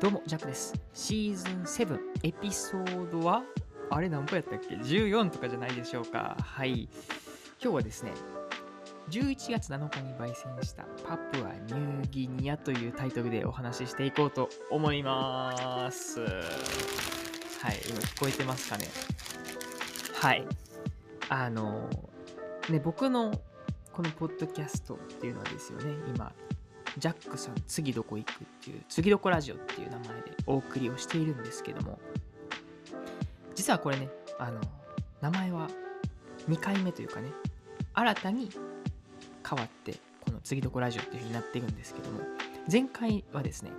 どうも、ジャックです。シーズン7、エピソードは、あれ何個やったっけ ?14 とかじゃないでしょうか。はい。今日はですね、11月7日に焙煎したパプアニューギニアというタイトルでお話ししていこうと思います。はい、今聞こえてますかね？はい。あの、ね、僕のこのポッドキャストっていうのはですよね、今、ジャックさん次どこ行くっていう、次どこラジオっていう名前でお送りをしているんですけども、実はこれね、あの、名前は2回目というかね、新たに変わって、この次どこラジオっていう風になっているんですけども、前回はですね、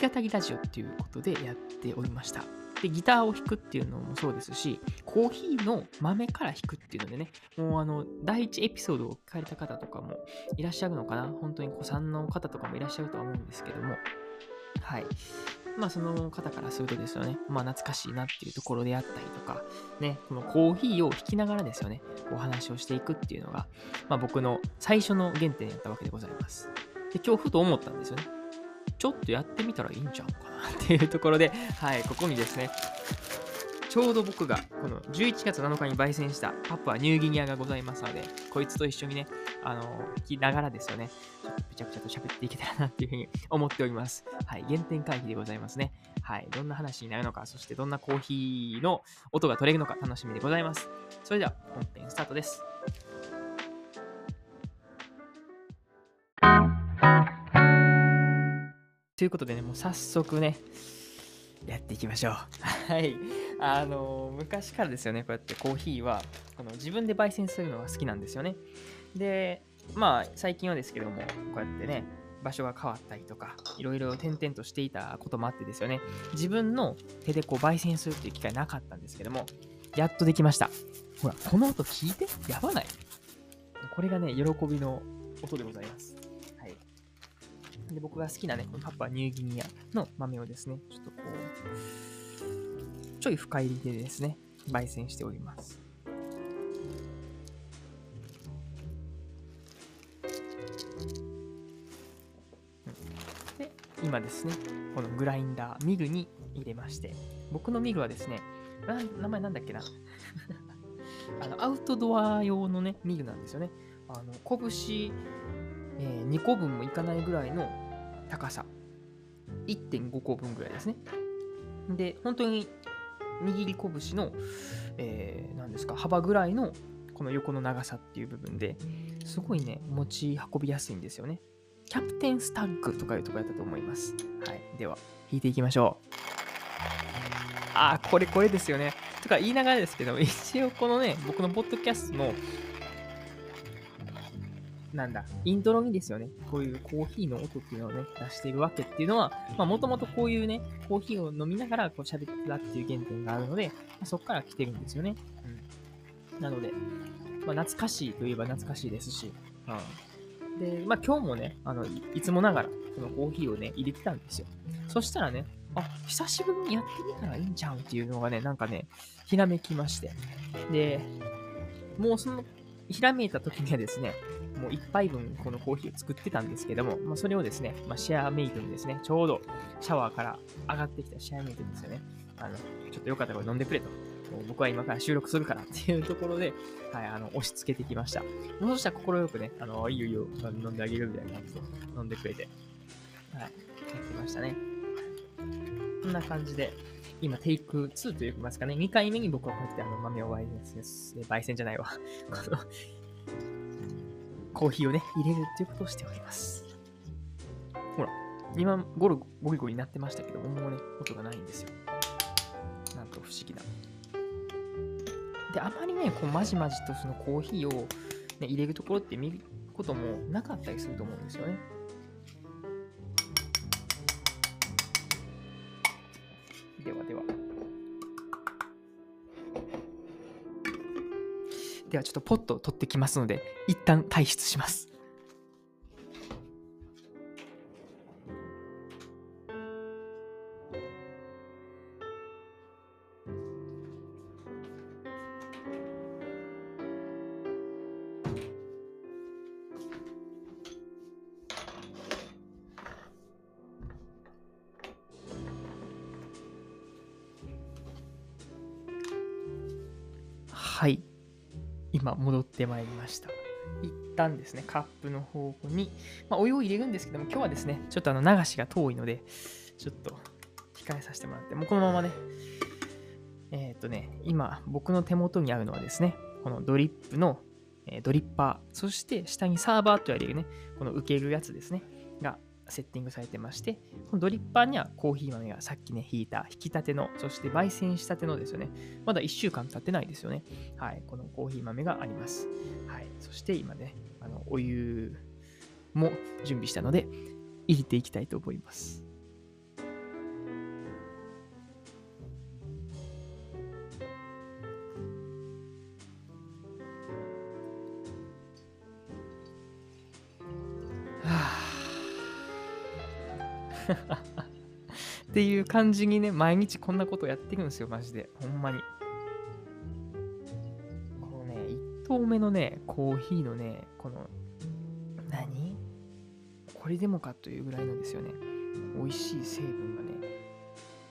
弾き語りラジオっていうことでやっておりました。で、ギターを弾くっていうのもそうですし、コーヒーの豆から弾くっていうのでね、もうあの、第一エピソードを聞かれた方とかもいらっしゃるのかな本当に子さんの方とかもいらっしゃるとは思うんですけども、はい。まあその方からするとですよね、まあ懐かしいなっていうところであったりとか、ね、このコーヒーを弾きながらですよね、お話をしていくっていうのが、まあ僕の最初の原点やったわけでございます。で、今日ふと思ったんですよね。ちょっとやってみたらいいんちゃうかなっていうところで、はい、ここにですね、ちょうど僕がこの11月7日に焙煎したパプアニューギニアがございますので、こいつと一緒にね、あの、聞きながらですよね、ちょっとぺちゃくちゃと喋っていけたらなっていうふうに思っております。はい、原点回帰でございますね。はい、どんな話になるのか、そしてどんなコーヒーの音が取れるのか楽しみでございます。それでは本編スタートです。ということでね、もう早速ね、やっていきましょう。はい。あの、昔からですよね、こうやってコーヒーは、この自分で焙煎するのが好きなんですよね。で、まあ、最近はですけども、こうやってね、場所が変わったりとか、いろいろ転々としていたこともあってですよね、自分の手でこう焙煎するっていう機会なかったんですけども、やっとできました。ほら、この音聞いて？やばない？これがね、喜びの音でございます。で、僕が好きなね、このパパニューギニアの豆をですね、ちょっとこう、ちょい深入りでですね、焙煎しております。で、今ですね、このグラインダー、ミルに入れまして、僕のミルはですね、名前なんだっけな？あのアウトドア用のね、ミルなんですよね。あの拳、えー2個分もいかないぐらいの高さ。1.5個分ぐらいですね。で、本当に握り拳の、えー、何ですか、幅ぐらいのこの横の長さっていう部分ですごいね、持ち運びやすいんですよね。キャプテンスタッグとかいうとこやったと思います。はい。では、弾いていきましょう。あー、これこれですよね。とか言いながらですけど、一応このね、僕のポッドキャストの、なんだ、イントロにですよね、こういうコーヒーの音っていうのをね、出しているわけっていうのは、まあもともとこういうね、コーヒーを飲みながらこう喋ってたっていう原点があるので、まあ、そこから来てるんですよね。うん。なので、まあ懐かしいといえば懐かしいですし、うん。で、まあ今日もね、あの、いいつもながら、このコーヒーをね、入れてたんですよ。そしたらね、あ、久しぶりにやってみたらいいんじゃんっていうのがね、なんかね、ひらめきまして。で、もうその、ひらめいた時にはですね、もう一杯分このコーヒーを作ってたんですけども、まあ、それをですね、まあ、シェアメイトにですね、ちょうどシャワーから上がってきたシェアメイトにですよね、あの、ちょっとよかったら飲んでくれと。僕は今から収録するからっていうところで、はい、あの、押し付けてきました。そしたら快くね、あの、いよいよ、飲んであげるみたいな感じで飲んでくれて、はい、やってましたね。こんな感じで、今、テイク2といいますかね、2回目に僕はこうやってあの豆を焙煎す、焙煎じゃないわ。このコーヒーをね、入れるっていうことをしております。ほら、今、ゴルゴリゴリなってましたけども、もうね、音がないんですよ。なんと不思議な。で、あまりね、こう、まじまじとそのコーヒーを、ね、入れるところって見ることもなかったりすると思うんですよね。ではでは。ではちょっとポット取ってきますので、一旦退出します。ってまいりました。一旦ですね、カップの方に、まあ、お湯を入れるんですけども、今日はですね、ちょっとあの流しが遠いので、ちょっと控えさせてもらって、もうこのままね、えっ、ー、とね、今僕の手元にあるのはですね、このドリップの、え、ドリッパー、そして下にサーバーと言われるね、この受けるやつですね、セッティングされてまして、このドリッパーにはコーヒー豆がさっきね、引いた、引きたての、そして焙煎したてのですよね。まだ1週間経ってないですよね。はい、このコーヒー豆があります。はい、そして今ね、あのお湯も準備したので、入れていきたいと思います。っていう感じにね、毎日こんなことやってるんですよ、マジで。ほんまに。このね、1投目のね、コーヒーのね、この、何？これでもかというぐらいのですよね、美味しい成分がね、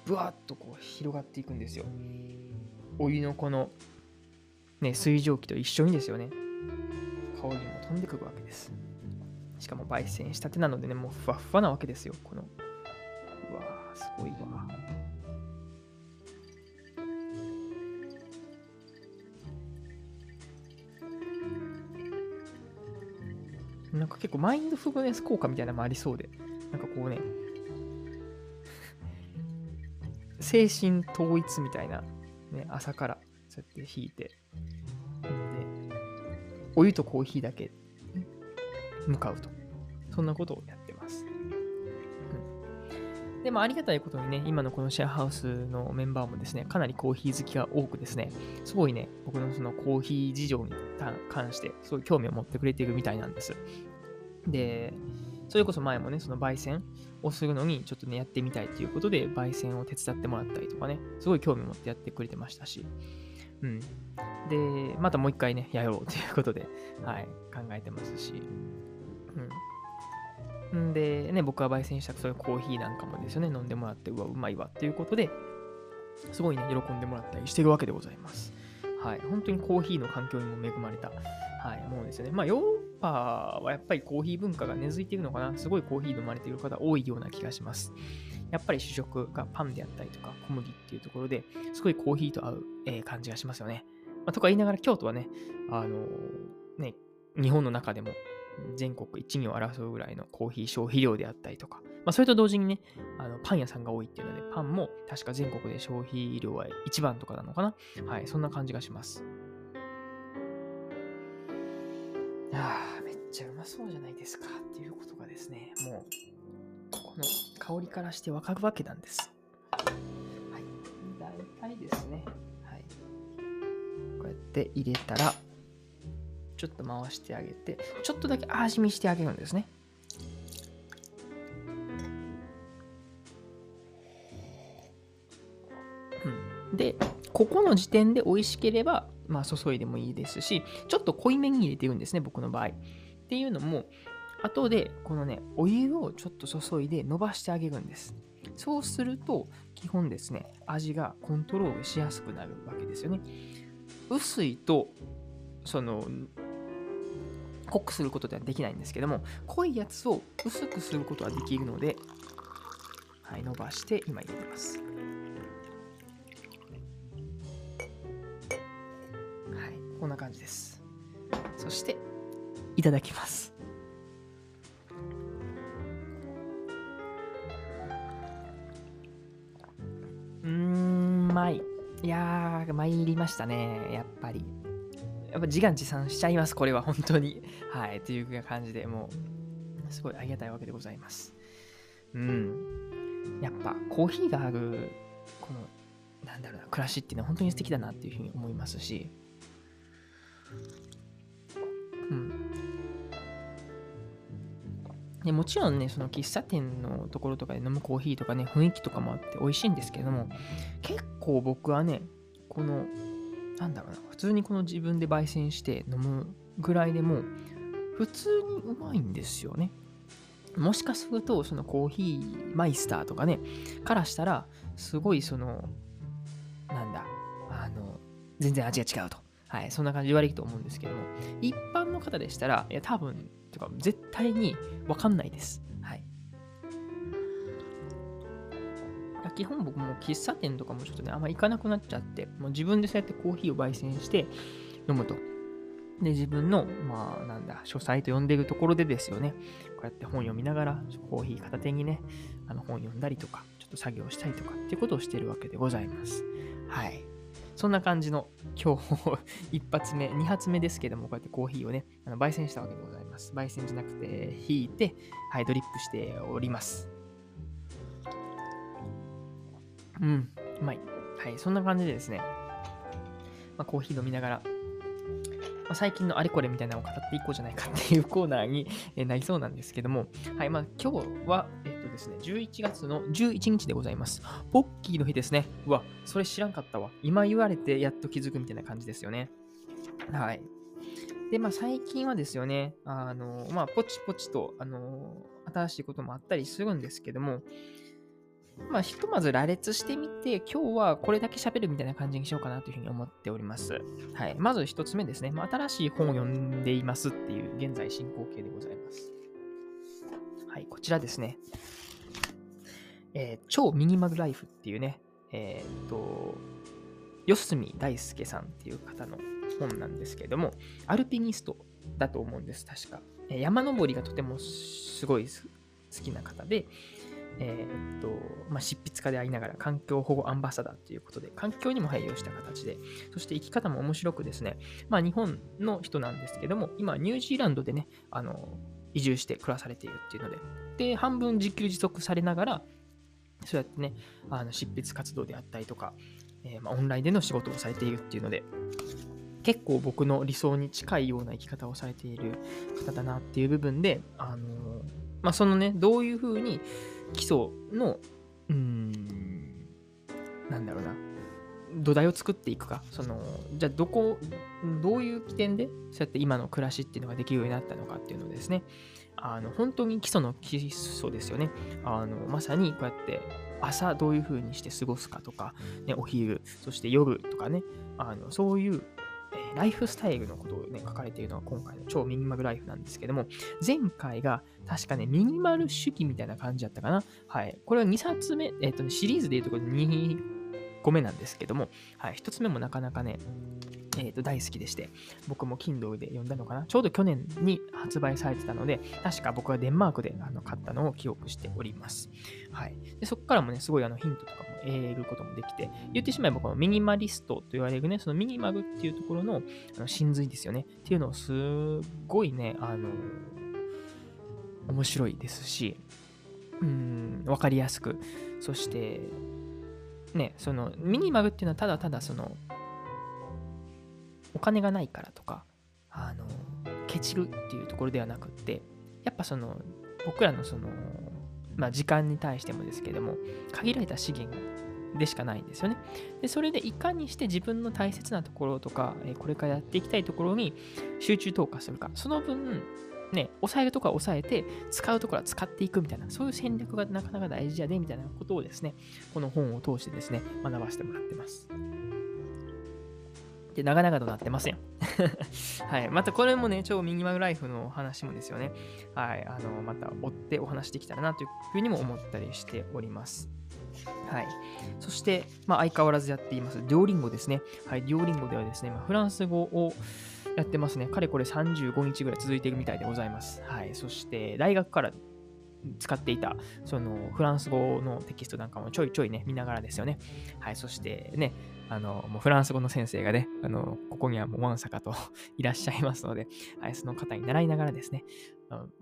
ぶわっとこう広がっていくんですよ。お湯のこの、ね、水蒸気と一緒にですよね、香りも飛んでくるわけです。しかも焙煎したてなのでね、もうふわふわなわけですよ。このすごいわ。なんか結構マインドフルネス効果みたいなのもありそうで、なんかこうね、精神統一みたいな、ね、朝から。そうやって引いて、で、お湯とコーヒーだけ向かうと。そんなことをやって。でもありがたいことにね、今のこのシェアハウスのメンバーもですね、かなりコーヒー好きが多くですね、すごいね、僕のそのコーヒー事情に関して、すごい興味を持ってくれているみたいなんです。で、それこそ前もね、その焙煎をするのにちょっとね、やってみたいということで、焙煎を手伝ってもらったりとかね、すごい興味を持ってやってくれてましたし、うん。で、またもう一回ね、やろうということで、はい、考えてますし、うん。んで、ね、僕が焙煎したそういうコーヒーなんかもですよね、飲んでもらって、うわ、うまいわっていうことで、すごいね、喜んでもらったりしてるわけでございます。はい、本当にコーヒーの環境にも恵まれた、はい、もうですよね。まあ、ヨーロッパはやっぱりコーヒー文化が根付いているのかな。すごいコーヒー飲まれている方多いような気がします。やっぱり主食がパンであったりとか小麦っていうところですごいコーヒーと合う、えー、感じがしますよね。まあ、とか言いながら京都はね、あのー、ね、日本の中でも全国一二を争うぐらいのコーヒー消費量であったりとか、まあ、それと同時にね、あのパン屋さんが多いっていうので、パンも確か全国で消費量は一番とかなのかなはい、そんな感じがします。ああ、めっちゃうまそうじゃないですかっていうことがですね、もう、この香りからしてわかるわけなんです。はい、大体ですね、はい。こうやって入れたら、ちょっと回してあげて、ちょっとだけ味見してあげるんですね。で、ここの時点で美味しければ、まあ、注いでもいいですし、ちょっと濃いめに入れてるんですね、僕の場合。っていうのも、後で、このね、お湯をちょっと注いで伸ばしてあげるんです。そうすると、基本ですね、味がコントロールしやすくなるわけですよね。薄いと、その、濃くすることではできないんですけども、濃いやつを薄くすることはできるので、はい、伸ばして今入れてます。はい、こんな感じです。そして、いただきます。うーん、まい。いやー、参りましたね、やっぱり。やっぱ自画自賛しちゃいます、これは本当に。はい、という感じでもう、すごいありがたいわけでございます。うん。やっぱコーヒーがある、この、なんだろうな、暮らしっていうのは本当に素敵だなっていうふうに思いますし、うん。でもちろんね、その喫茶店のところとかで飲むコーヒーとかね、雰囲気とかもあって美味しいんですけれども、結構僕はね、このなんだろうな、普通にこの自分で焙煎して飲むぐらいでも、普通にうまいんですよね。もしかすると、そのコーヒーマイスターとかね、からしたら、すごいその、なんだ、あの、全然味が違うと。はい、そんな感じで言われると思うんですけども、一般の方でしたら、いや、多分、とか絶対にわかんないです。はい。基本僕も喫茶店とかもちょっとね、あんま行かなくなっちゃって、もう自分でそうやってコーヒーを焙煎して飲むと。で、自分の、まあ、なんだ、書斎と呼んでるところでですよね、こうやって本読みながら、コーヒー片手にね、あの本読んだりとか、ちょっと作業したりとかっていうことをしてるわけでございます。はい。そんな感じの今日一発目、二発目ですけども、こうやってコーヒーをね、あの焙煎したわけでございます。焙煎じゃなくて、引いて、はい、ドリップしております。うん、うまい。はい、そんな感じでですね、まあ、コーヒー飲みながら、まあ、最近のあれこれみたいなのを語っていこうじゃないかっていうコーナーになりそうなんですけども、はい、まあ今日は、えっとですね、11月の11日でございます。ポッキーの日ですね。うわ、それ知らんかったわ。今言われてやっと気づくみたいな感じですよね。はい。で、まあ最近はですよね、あの、まあポチポチと、あの、新しいこともあったりするんですけども、まあ、ひとまず羅列してみて、今日はこれだけ喋るみたいな感じにしようかなというふうに思っております。はい。まず一つ目ですね。まあ、新しい本を読んでいますっていう現在進行形でございます。はい。こちらですね。えー、超ミニマルライフっていうね、えー、っと、四隅大輔さんっていう方の本なんですけれども、アルピニストだと思うんです、確か。山登りがとてもすごい好きな方で、えー、っと、まあ、執筆家でありながら環境保護アンバサダーということで、環境にも配慮した形で、そして生き方も面白くですね、まあ、日本の人なんですけども、今、ニュージーランドでね、あの、移住して暮らされているっていうので、で、半分自給自足されながら、そうやってね、あの執筆活動であったりとか、えー、まあ、オンラインでの仕事をされているっていうので、結構僕の理想に近いような生き方をされている方だなっていう部分で、あの、まあ、そのね、どういうふうに基礎の、うーん、なんだろうな、土台を作っていくか、その、じゃあどこ、どういう起点で、そうやって今の暮らしっていうのができるようになったのかっていうのですね、あの、本当に基礎の基礎ですよね。あの、まさにこうやって朝どういう風にして過ごすかとか、ね、お昼、そして夜とかね、あのそういうライフスタイルのことをね、書かれているのが今回の超ミニマルライフなんですけども、前回が確かね、ミニマル主義みたいな感じだったかな。はい。これは2冊目、えっ、ー、とね、シリーズでいうところで2個目なんですけども、はい。1つ目もなかなかね、えー、と大好きでして、僕も Kindle で読んだのかな？ちょうど去年に発売されてたので、確か僕はデンマークであの買ったのを記憶しております。はい。でそこからもね、すごいあのヒントとかも得ることもできて、言ってしまえばこのミニマリストと言われるね、そのミニマルっていうところのあの真髄ですよね。っていうのをすごいね、あの、面白いですし、うん、わかりやすく、そして、ね、そのミニマルっていうのはただただそのお金がないからとか、あの、ケチるっていうところではなくって、やっぱその、僕らのその、まあ、時間に対してもですけども、限られた資源でしかないんですよね。で、それでいかにして自分の大切なところとか、えこれからやっていきたいところに集中投下するか、その分、ね、抑えるところは抑えて、使うところは使っていくみたいな、そういう戦略がなかなか大事やで、みたいなことをですね、この本を通してですね、学ばせてもらってます。で、長々となってますやん。はい。またこれもね、超ミニマルライフの話もですよね。はい。あの、また追ってお話できたらなというふうにも思ったりしております。はい。そして、まあ、相変わらずやっています、デュオリンゴですね。はい。デュオリンゴではですね、まあ、フランス語をやってますね。かれこれ35日ぐらい続いているみたいでございます。はい。そして、大学から使っていた、そのフランス語のテキストなんかもちょいちょいね、見ながらですよね。はい、そしてね、あの、もうフランス語の先生がね、あの、ここにはもうワンサカと いらっしゃいますので、はい、その方に習いながらですね、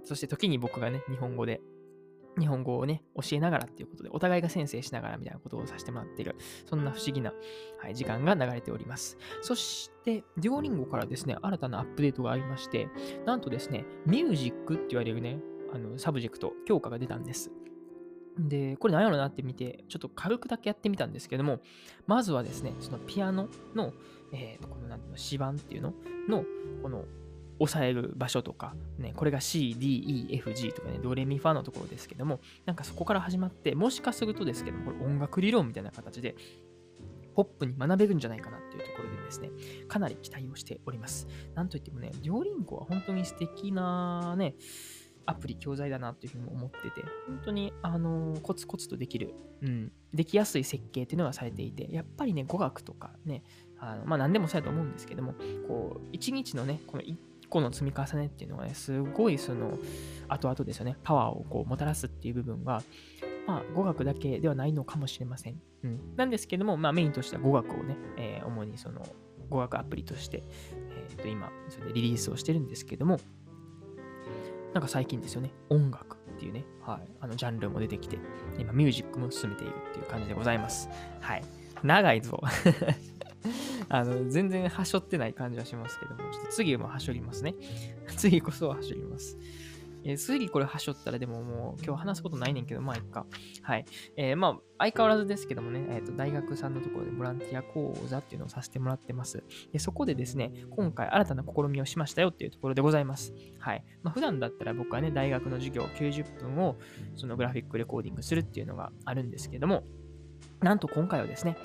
そして時に僕がね、日本語で日本語をね、教えながらっていうことで、お互いが先生しながらみたいなことをさせてもらっている、そんな不思議な、はい、時間が流れております。そして、デュオリンゴからですね、新たなアップデートがありまして、なんとですね、ミュージックって言われるね、あの subject、教科が出たんです。で、これ何やろなって見て、ちょっと軽くだけやってみたんですけども、まずはですね、そのピアノの、えー、このなんていうの、指板っていうのの、この、押さえる場所とか、ね、これが C、D、E、F、G とかね、ドレミファのところですけども、なんかそこから始まって、もしかするとですけども、これ音楽理論みたいな形で、ポップに学べるんじゃないかなっていうところで、ですね、かなり期待をしております。なんといってもね、デュオリンゴは本当に素敵なね、アプリ、教材だなというふうに思ってて、本当に、あのー、コツコツとできる、うん、できやすい設計っていうのがされていて、やっぱりね、語学とかね、あのまあ何でもそうやと思うんですけども、こう、一日のね、この1個の積み重ねっていうのがね、すごいその、後々ですよね、パワーをこうもたらすっていう部分が、まあ、語学だけではないのかもしれません。うん、なんですけども、まあ、メインとしては語学をね、えー、主にその語学アプリとして、えー、と今、それでリリースをしてるんですけども、なんか最近ですよね、音楽っていうね、はい、あのジャンルも出てきて、今ミュージックも進めているっていう感じでございます。はい。長いぞ。あの、全然はしょってない感じはしますけども、ちょっと次もはしょりますね。次こそははしょります。えー、次これはしょったらでももう今日話すことないねんけど、まあいっか。はい。えー、まあ相変わらずですけどもね、えーと、大学さんのところでボランティア講座っていうのをさせてもらってます。でそこでですね、今回新たな試みをしましたよっていうところでございます。はい。まあ、普段だったら僕はね、大学の授業90分をそのグラフィックレコーディングするっていうのがあるんですけども、なんと今回はですね、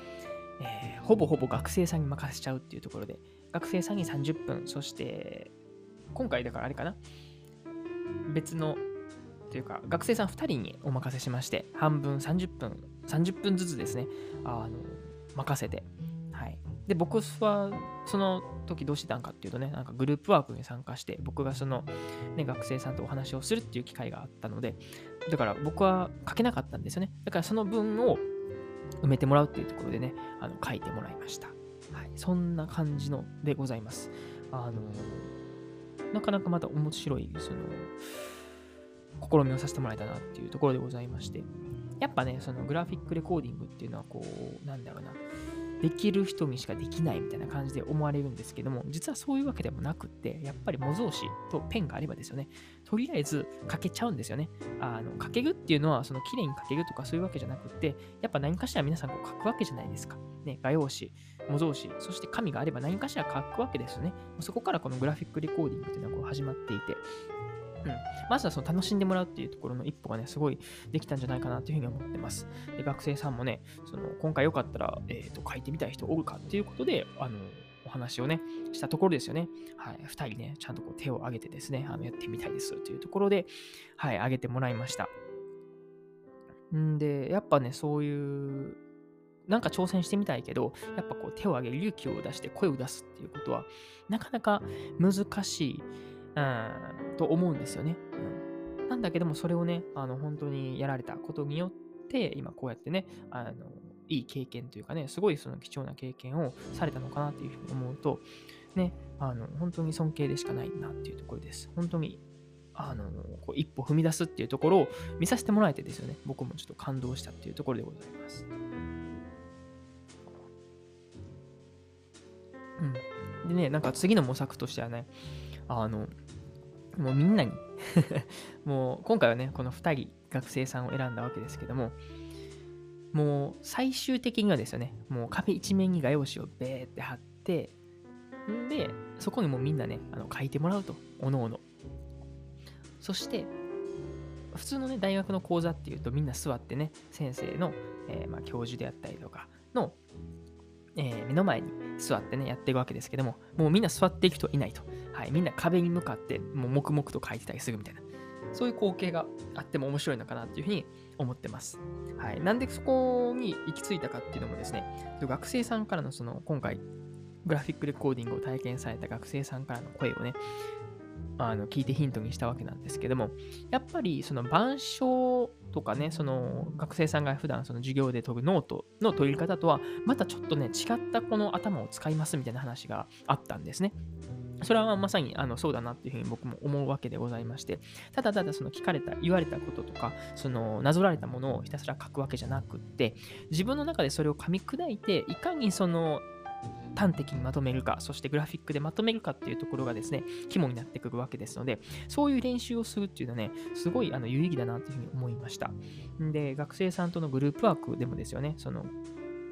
えー、ほぼほぼ学生さんに任せちゃうっていうところで、学生さんに30分、そして、今回だからあれかな、別の、というか、学生さん2人にお任せしまして、半分30分、30分ずつですね、あの、任せて、はい。で、僕は、その時どうしてたんかっていうとね、なんかグループワークに参加して、僕がその、ね、学生さんとお話をするっていう機会があったので、だから僕は書けなかったんですよね。だからその分を埋めてもらうっていうところでね、あの書いてもらいました。はい。そんな感じのでございます。あのなかなかまた面白い、その、試みをさせてもらえたなっていうところでございまして、やっぱね、そのグラフィックレコーディングっていうのは、こう、なんだろうな、できる人にしかできないみたいな感じで思われるんですけども、実はそういうわけでもなくって、やっぱり模造紙とペンがあればですよね、とりあえず書けちゃうんですよね。あの書けるっていうのは、その綺麗に書けるとかそういうわけじゃなくって、やっぱ何かしら皆さんこう書くわけじゃないですか。ね、画用紙、模造紙、そして紙があれば何かしら書くわけですよね。そこからこのグラフィックレコーディングっていうのはこう始まっていて、うん、まずはその楽しんでもらうっていうところの一歩がね、すごいできたんじゃないかなというふうに思ってます。で学生さんもね、その今回よかったら、えーと、書いてみたい人おるかっていうことで、あのお話をね、したところですよね。はい、2人ね、ちゃんとこう手を挙げてですね、あのやってみたいですというところで、はい、挙げてもらいました。んで、やっぱね、そういうなんか挑戦してみたいけど、やっぱこう手を挙げる勇気を出して声を出すっていうことは、なかなか難しい、うん、と思うんですよね。うん、なんだけども、それをね、あの本当にやられたことによって、今こうやってね、あのいい経験というかね、すごいその貴重な経験をされたのかなっていうふうに思うと、ね、あの本当に尊敬でしかないなっていうところです。本当にあのこう一歩踏み出すっていうところを見させてもらえてですよね、僕もちょっと感動したっていうところでございます。うん。でね、なんか次の模索としてはね、あの、もうみんなに もう今回はね、この2人学生さんを選んだわけですけども、もう最終的にはですよね、もう壁一面に画用紙をベーって貼って、んで、そこにもうみんなね、あの書いてもらうと、おのおの。そして、普通のね、大学の講座っていうとみんな座ってね、先生の、えー、まあ、教授であったりとかのえー、目の前に座ってね、やっていくわけですけども、もうみんな座っていく人いないと。はい、みんな壁に向かって、もう黙々と書いてたりするみたいな。そういう光景があっても面白いのかなっていうふうに思ってます。はい。なんでそこに行き着いたかっていうのもですね、学生さんからのその、今回、グラフィックレコーディングを体験された学生さんからの声をね、あの聞いてヒントにしたわけなんですけども、やっぱりその板書とかね、その学生さんが普段その授業で取るノートの取り方とは、またちょっとね、違ったこの頭を使いますみたいな話があったんですね。それはまさにあのそうだなっていうふうに僕も思うわけでございまして、ただただその聞かれた、言われたこととか、そのなぞられたものをひたすら書くわけじゃなくって、自分の中でそれを噛み砕いて、いかにその端的にまとめるか、そしてグラフィックでまとめるかっていうところがですね、肝になってくるわけですので、そういう練習をするっていうのはね、すごいあの有意義だなというふうに思いました。で、学生さんとのグループワークでもですよね、その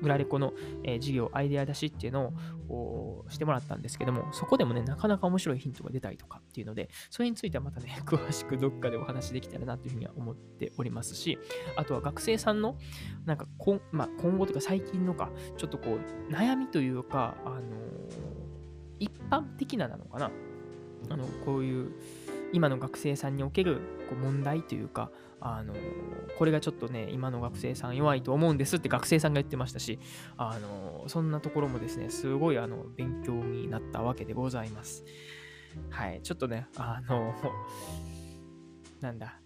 裏レコの、えー、授業、アイデア出しっていうのをしてもらったんですけども、そこでもね、なかなか面白いヒントが出たりとかっていうので、それについてはまたね、詳しくどっかでお話できたらなというふうには思っておりますし、あとは学生さんの、なんかこ、まあ、今後というか最近のか、ちょっとこう、悩みというか、あのー、一般的ななのかな。あの、こういう、今の学生さんにおけるこう問題というか、あのこれがちょっとね、今の学生さん弱いと思うんですって学生さんが言ってましたし、あのそんなところもですね、すごいあの勉強になったわけでございます。はい、ちょっとね、あの、なんだ、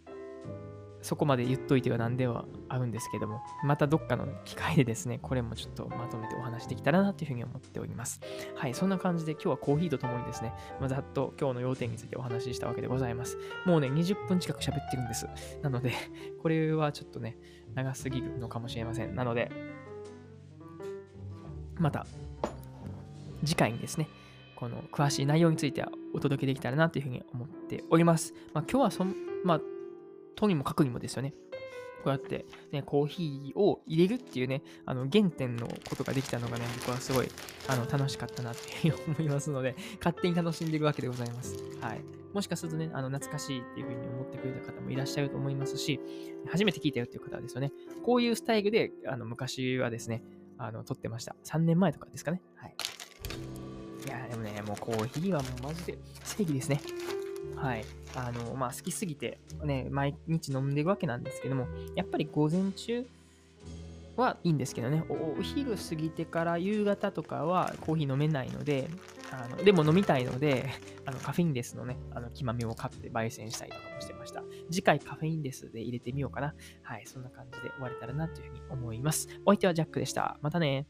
そこまで言っといてはなんではあるんですけども、またどっかの機会でですね、これもちょっとまとめてお話できたらなというふうに思っております。はい、そんな感じで今日はコーヒーとともにですね、まあ、ざっと今日の要点についてお話ししたわけでございます。もうね、20分近く喋ってるんです。なので、これはちょっとね、長すぎるのかもしれません。なので、また次回にですね、この詳しい内容についてはお届けできたらなというふうに思っております。まあ、今日はそん、まあ、とにもかくにもですよね。こうやって、ね、コーヒーを入れるっていうね、あの原点のことができたのがね、僕はすごいあの楽しかったなっていう思いますので、勝手に楽しんでるわけでございます。はい。もしかするとね、あの懐かしいっていうふうに思ってくれた方もいらっしゃると思いますし、初めて聞いたよっていう方はですよね、こういうスタイルであの昔はですね、あの撮ってました。3年前とかですかね。はい。いや、でもね、もうコーヒーはもうマジで正義ですね。はい。あの、まあ、好きすぎて、ね、毎日飲んでいくわけなんですけども、やっぱり午前中はいいんですけどね、お昼過ぎてから夕方とかはコーヒー飲めないので、あのでも飲みたいので、あのカフェインレスのね、あの、木豆を買って焙煎したりとかもしてました。次回カフェインレスで入れてみようかな。はい、そんな感じで終われたらなというふうに思います。お相手はジャックでした。またね。